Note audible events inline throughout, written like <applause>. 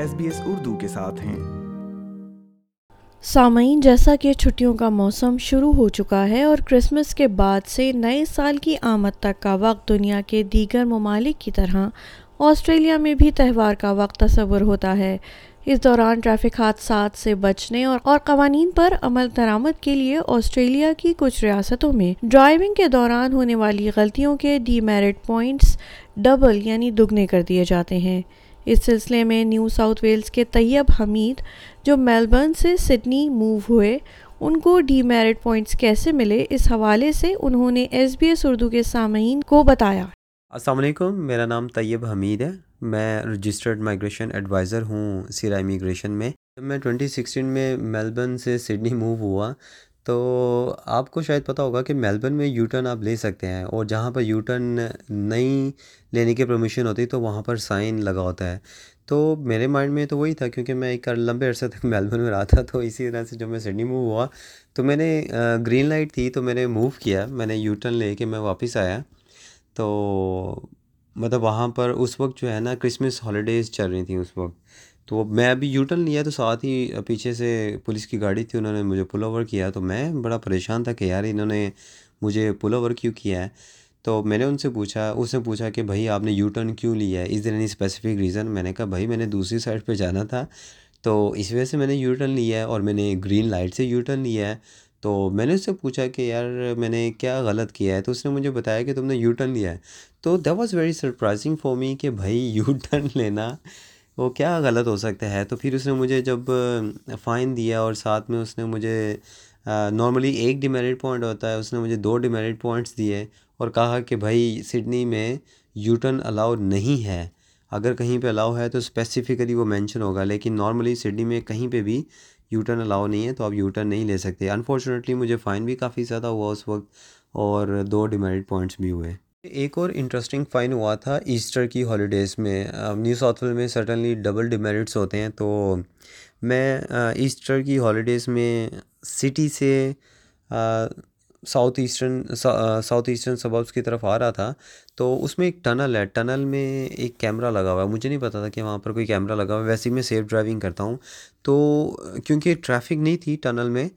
S B S Urdu کے ساتھ ہیں۔ سامعین، جیسا کہ چھٹیوں کا موسم شروع ہو چکا ہے اور کرسمس کے بعد سے نئے سال کی آمد تک کا وقت دنیا کے دیگر ممالک کی طرح آسٹریلیا میں بھی تہوار کا وقت تصور ہوتا ہے۔ اس دوران ٹریفک حادثات سے بچنے اور قوانین پر عمل درآمد کے لیے آسٹریلیا کی کچھ ریاستوں میں ڈرائیونگ کے دوران ہونے والی غلطیوں کے ڈی میرٹ پوائنٹس ڈبل یعنی دگنے کر دیے جاتے ہیں۔ اس سلسلے میں نیو ساؤتھ ویلز کے طیب حمید جو میلبرن سے سڈنی موو ہوئے، ان کو ڈی میرٹ پوائنٹس کیسے ملے؟ اس حوالے سے انہوں نے ایس بی ایس اردو کے سامعین کو بتایا۔ السلام علیکم، میرا نام طیب حمید ہے۔ میں رجسٹرڈ مائگریشن ایڈوائزر ہوں سیرا امیگریشن میں۔ جب میں ٹوئنٹی سکسٹین میں میلبرن سے سڈنی موو ہوا۔ تو آپ کو شاید پتہ ہوگا کہ میلبرن میں یو ٹرن آپ لے سکتے ہیں اور جہاں پر یو ٹرن نہیں لینے کی پرمیشن ہوتی تو وہاں پر سائن لگا ہوتا ہے۔ تو میرے مائنڈ میں تو وہی تھا کیونکہ میں ایک لمبے عرصے تک میلبرن میں رہا تھا تو اسی طرح سے جب میں سڈنی موو ہوا تو میں نے گرین لائٹ تھی تو میں نے موو کیا، میں نے یو ٹرن لے کے میں واپس آیا۔ تو مطلب وہاں پر اس وقت جو ہے نا کرسمس ہالیڈیز چل رہی تھیں اس وقت۔ تو میں ابھی یو ٹرن لیا تو ساتھ ہی پیچھے سے پولیس کی گاڑی تھی، انہوں نے مجھے پل اوور کیا۔ تو میں بڑا پریشان تھا کہ یار انہوں نے مجھے پل اوور کیوں کیا ہے؟ تو میں نے ان سے پوچھا، اس نے پوچھا کہ بھائی آپ نے یو ٹرن کیوں لیا ہے؟ Is there any specific reason میں نے کہا، بھائی میں نے دوسری سائڈ پہ جانا تھا۔ تو اس وجہ سے میں نے یو ٹرن لیا ہے اور میں نے گرین لائٹ سے یو ٹرن لیا ہے۔ تو میں نے اس سے پوچھا کہ یار میں نے کیا غلط کیا ہے؟ تو اس نے مجھے بتایا کہ تم نے یو ٹرن لیا ہے۔ تو that was very surprising for me کہ بھائی <laughs> یو ٹرن لینا وہ کیا غلط ہو سکتا ہے؟ تو پھر اس نے مجھے جب فائن دیا اور ساتھ میں اس نے مجھے نارملی ایک ڈیمیرٹ پوائنٹ ہوتا ہے، اس نے مجھے دو ڈیمیرٹ پوائنٹس دیے اور کہا کہ بھائی سڈنی میں یو ٹرن الاؤ نہیں ہے۔ اگر کہیں پہ الاؤ ہے تو اسپیسیفکلی وہ مینشن ہوگا، لیکن نارملی سڈنی میں کہیں پہ بھی یو ٹرن الاؤ نہیں ہے، تو آپ یو ٹرن نہیں لے سکتے۔ انفارچونیٹلی مجھے فائن بھی کافی زیادہ ہوا اس وقت اور دو ڈیمیرٹ پوائنٹس بھی ہوئے۔ ایک اور انٹرسٹنگ فائن ہوا تھا ایسٹر کی ہالیڈیز میں۔ نیو ساؤتھ ویل میں سٹنلی ڈبل ڈیمیرٹس ہوتے ہیں۔ تو میں ایسٹر کی ہالیڈیز میں سٹی سے south eastern south eastern suburbs کی طرف آ رہا تھا۔ تو اس میں ایک ٹنل ہے۔ ٹنل میں ایک کیمرہ لگا ہوا ہے۔ مجھے نہیں پتا تھا کہ وہاں پر کوئی کیمرہ لگا ہوا ہے۔ ویسے ہی میں سیف ڈرائیونگ کرتا ہوں۔ تو کیونکہ ٹریفک نہیں تھی ٹنل میں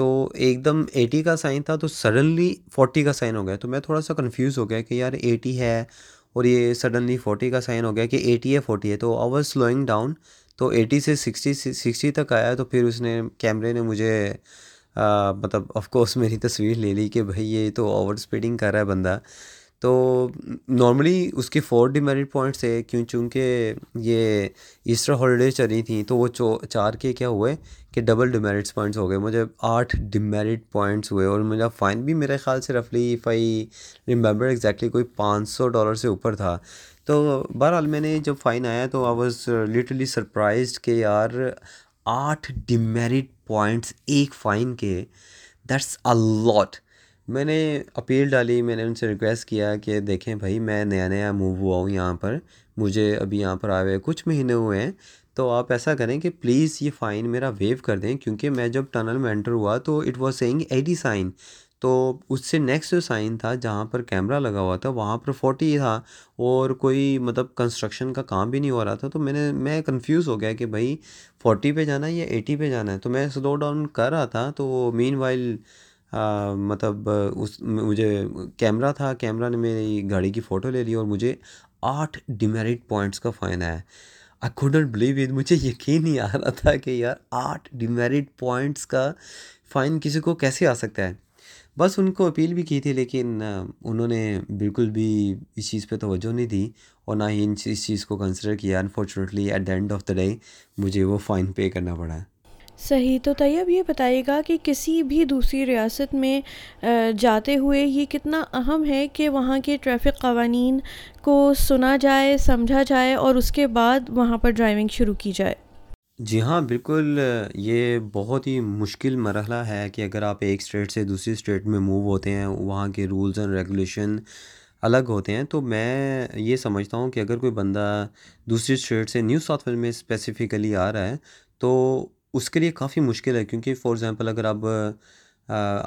تو ایک دم ایٹی کا سائن تھا تو سڈنلی فورٹی کا سائن ہو گیا تو میں تھوڑا سا کنفیوز ہو گیا کہ یار ایٹی ہے اور یہ سڈنلی فورٹی کا سائن ہو گیا کہ ایٹی ہے فورٹی ہے تو آئی واز سلوئنگ ڈاؤن تو ایٹی سے سکسٹی سکسٹی تک آیا تو پھر اس نے کیمرے نے مجھے مطلب آف کورس میری تصویر لے لی کہ بھائی یہ تو اوور اسپیڈنگ کر رہا ہے بندہ۔ تو نارملی اس کی فور ڈیمیرٹ پوائنٹس ہے کیوں چونکہ یہ ایسٹر ہالیڈیز چل رہی تھیں، تو وہ چار کے کیا ہوئے کہ ڈبل ڈیمیرٹس پوائنٹس ہو گئے۔ مجھے آٹھ ڈیمیرٹ پوائنٹس ہوئے اور میرا فائن بھی میرے خیال سے رفلی فائی ریمبر ایگزیکٹلی کوئی پانچ سو ڈالر سے اوپر تھا۔ تو بہرحال میں نے جب فائن آیا تو آئی واز لٹرلی سرپرائزڈ کہ یار آٹھ ڈیمیرٹ پوائنٹس ایک فائن کے دیٹس لاٹ میں نے اپیل ڈالی، میں نے ان سے ریکویسٹ کیا کہ دیکھیں بھائی، میں نیا نیا موو ہوا ہوں یہاں پر، مجھے ابھی یہاں پر آئے ہوئے کچھ مہینے ہوئے ہیں، تو آپ ایسا کریں کہ پلیز یہ فائن میرا ویو کر دیں، کیونکہ میں جب ٹنل میں انٹر ہوا تو it was saying eighty sign تو اس سے نیکسٹ جو سائن تھا جہاں پر کیمرہ لگا ہوا تھا، وہاں پر فورٹی تھا، اور کوئی مطلب کنسٹرکشن کا کام بھی نہیں ہو رہا تھا، تو میں نے، میں کنفیوز ہو گیا کہ بھائی فورٹی پہ جانا ہے یا ایٹی پہ جانا ہے، تو میں سلو ڈاؤن کر رہا تھا، تو مین وائل مطلب اس، مجھے کیمرہ تھا، کیمرہ نے میری گاڑی کی فوٹو لے لی اور مجھے آٹھ ڈیمیرٹ پوائنٹس کا فائن آیا آئی کوڈنٹ بلیو اٹ مجھے یقین نہیں آ رہا تھا کہ یار آٹھ ڈیمیرٹ پوائنٹس کا فائن کسی کو کیسے آ سکتا ہے۔ بس ان کو اپیل بھی کی تھی، لیکن انہوں نے بالکل بھی اس چیز پہ توجہ نہیں دی اور نہ ہی ان اس چیز کو کنسیڈر کیا۔ Unfortunately at the end of the day مجھے وہ فائن پے کرنا پڑا۔ ہے صحیح. تو طیب یہ بتائیے گا کہ کسی بھی دوسری ریاست میں جاتے ہوئے یہ کتنا اہم ہے کہ وہاں کے ٹریفک قوانین کو سنا جائے، سمجھا جائے اور اس کے بعد وہاں پر ڈرائیونگ شروع کی جائے؟ جی ہاں بالکل. یہ بہت ہی مشکل مرحلہ ہے کہ اگر آپ ایک اسٹیٹ سے دوسری اسٹیٹ میں موو ہوتے ہیں، وہاں کے رولز اینڈ ریگولیشن الگ ہوتے ہیں. تو میں یہ سمجھتا ہوں کہ اگر کوئی بندہ دوسری اسٹیٹ سے نیو ساؤتھ ویل میں اسپیسیفکلی آ رہا ہے، تو اس کے لیے کافی مشکل ہے کیونکہ فار ایگزامپل اگر آپ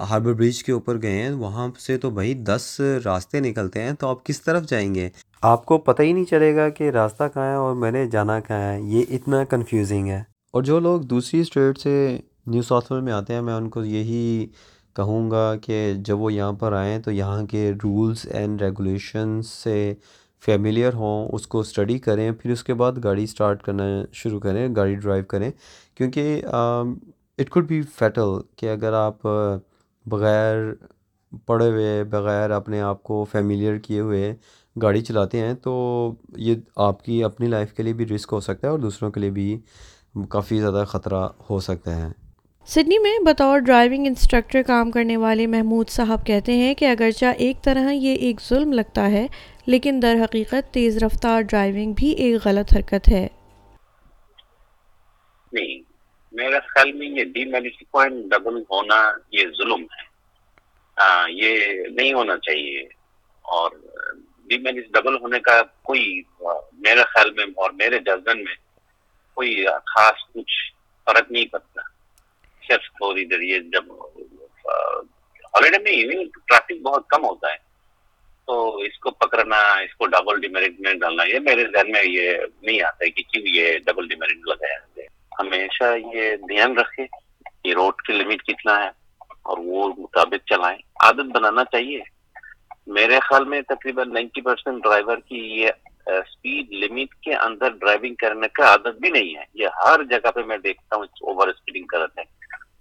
ہاربر برج کے اوپر گئے ہیں وہاں سے تو بھائی دس راستے نکلتے ہیں تو آپ کس طرف جائیں گے؟ آپ کو پتہ ہی نہیں چلے گا کہ راستہ کہاں ہے اور میں نے جانا کہاں ہے یہ اتنا کنفیوزنگ ہے۔ اور جو لوگ دوسری اسٹیٹ سے نیو ساؤتھ ویل میں آتے ہیں میں ان کو یہی کہوں گا کہ جب وہ یہاں پر آئیں تو یہاں کے رولس اینڈ ریگولیشنس سے فیملیئر ہوں، اس کو اسٹڈی کریں، پھر اس کے بعد گاڑی اسٹارٹ کرنا شروع کریں، گاڑی ڈرائیو کریں۔ کیونکہ اٹ کوڈ بی فیٹل کہ اگر آپ بغیر پڑھے ہوئے، بغیر اپنے آپ کو فیملیئر کیے ہوئے گاڑی چلاتے ہیں، تو یہ آپ کی اپنی لائف کے لیے بھی رسک ہو سکتا ہے اور دوسروں کے لیے بھی کافی زیادہ خطرہ ہو سکتا ہے۔ سڈنی میں بطور ڈرائیونگ انسٹرکٹر کام کرنے والے محمود صاحب کہتے ہیں کہ اگرچہ ایک طرح یہ ایک ظلم لگتا ہے لیکن در حقیقت تیز رفتار ڈرائیونگ بھی ایک غلط حرکت ہے۔ نہیں میرے خیال میں یہ ڈی میڈیسی پوائنٹ ڈبل ہونا یہ ظلم ہے۔ آ, یہ نہیں ہونا چاہیے۔ اور ڈی میڈیسی ڈبل ہونے کا کوئی میرے خیال میں اور میرے جذبن میں کوئی خاص کچھ فرق نہیں پڑتا۔ صرف تھوڑی دیر یہ جب ہالیڈے میں ایوننگ ٹریفک بہت کم ہوتا ہے۔ تو اس کو پکڑنا اس کو ڈبل ڈیمیرٹ میں ڈالنا، یہ میرے ذہن میں یہ نہیں آتا ہے کہ کیوں یہ ڈبل ڈیمیرٹ لگایا جائے ہمیشہ یہ دھیان رکھے کہ روڈ کی لمٹ کتنا ہے اور وہ مطابق چلائیں۔ عادت بنانا چاہیے۔ میرے خیال میں تقریباً نائنٹی پرسینٹ ڈرائیور کی یہ اسپیڈ لمٹ کے اندر ڈرائیونگ کرنے کا عادت بھی نہیں ہے۔ یہ ہر جگہ پہ میں دیکھتا ہوں اوور اسپیڈنگ کرتے ہیں۔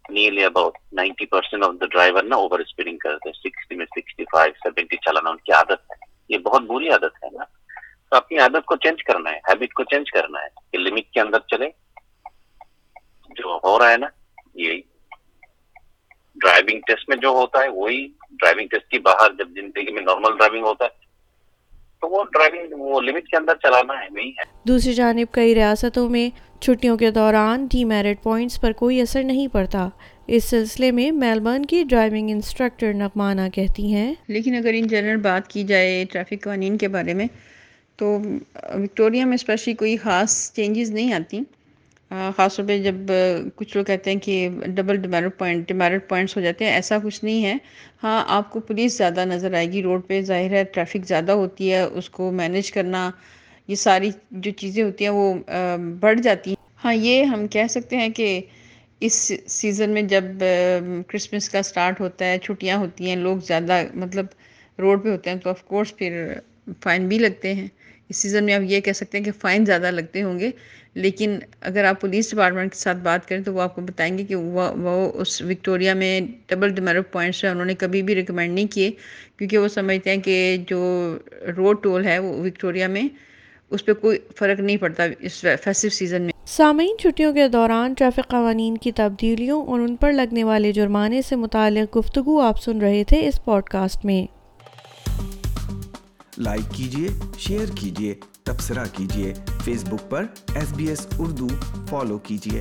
Nearly about ninety percent of the driver نا اوور اسپیڈنگ کرتے ہیں۔ سکسٹی میں سکسٹی فائیو سیونٹی چلانا، ان کی عادت ہے۔ یہ بہت بری عادت ہے نا۔ تو اپنی عادت کو چینج کرنا ہے ہیبٹ کو چینج کرنا ہے کہ لمٹ کے اندر چلے۔ جو ہو رہا ہے نا، یہی۔ ڈرائیونگ ٹیسٹ میں جو ہوتا ہے، وہی ڈرائیونگ ٹیسٹ کی باہر جب زندگی میں نارمل ڈرائیونگ ہوتا ہے۔ تو وہ ڈرائیونگ وہ لمٹ کے اندر چلانا ہے نہیں ہے۔ دوسری جانب، کئی ریاستوں میں چھٹیوں کے دوران ڈی میرٹ پوائنٹس پر کوئی اثر نہیں پڑتا۔ اس سلسلے میں میلبرن کی ڈرائیونگ انسٹرکٹر نقمانہ کہتی ہیں۔ لیکن اگر ان جنرل بات کی جائے ٹریفک قوانین کے بارے میں، تو وکٹوریا میں اسپیشلی کوئی خاص چینجز نہیں آتی۔ خاص طور پہ جب کچھ لوگ کہتے ہیں کہ double demerit point, demerit points ہو جاتے ہیں، ایسا کچھ نہیں ہے۔ ہاں آپ کو پولیس زیادہ نظر آئے گی، روڈ پہ ظاہر ہے ٹریفک زیادہ ہوتی ہے، اس کو مینیج کرنا، یہ ساری جو چیزیں ہوتی ہیں، وہ بڑھ جاتی ہیں۔ ہاں یہ ہم کہہ سکتے ہیں کہ اس سیزن میں جب کرسمس کا سٹارٹ ہوتا ہے، چھٹیاں ہوتی ہیں، لوگ زیادہ مطلب روڈ پہ ہوتے ہیں، تو آف کورس پھر فائن بھی لگتے ہیں۔ اس سیزن میں آپ یہ کہہ سکتے ہیں کہ فائن زیادہ لگتے ہوں گے۔ لیکن اگر آپ پولیس ڈپارٹمنٹ کے ساتھ بات کریں تو وہ آپ کو بتائیں گے کہ وہ وہ اس وکٹوریا میں ڈبل ڈیمیرٹ پوائنٹس ہیں۔ انہوں نے کبھی بھی ریکمینڈ نہیں کیے، کیونکہ وہ سمجھتے ہیں کہ جو روڈ ٹول ہے وہ وکٹوریا میں، اس پہ کوئی فرق نہیں پڑتا اس فیسٹو سیزن میں۔ سامعین چھٹیوں کے دوران ٹریفک قوانین کی تبدیلیوں اور ان پر لگنے والے جرمانے سے متعلق گفتگو آپ سن رہے تھے اس پوڈ کاسٹ میں۔ لائک کیجیے شیئر کیجیے تبصرہ کیجیے فیس بک پر S B S Urdu follow کیجیے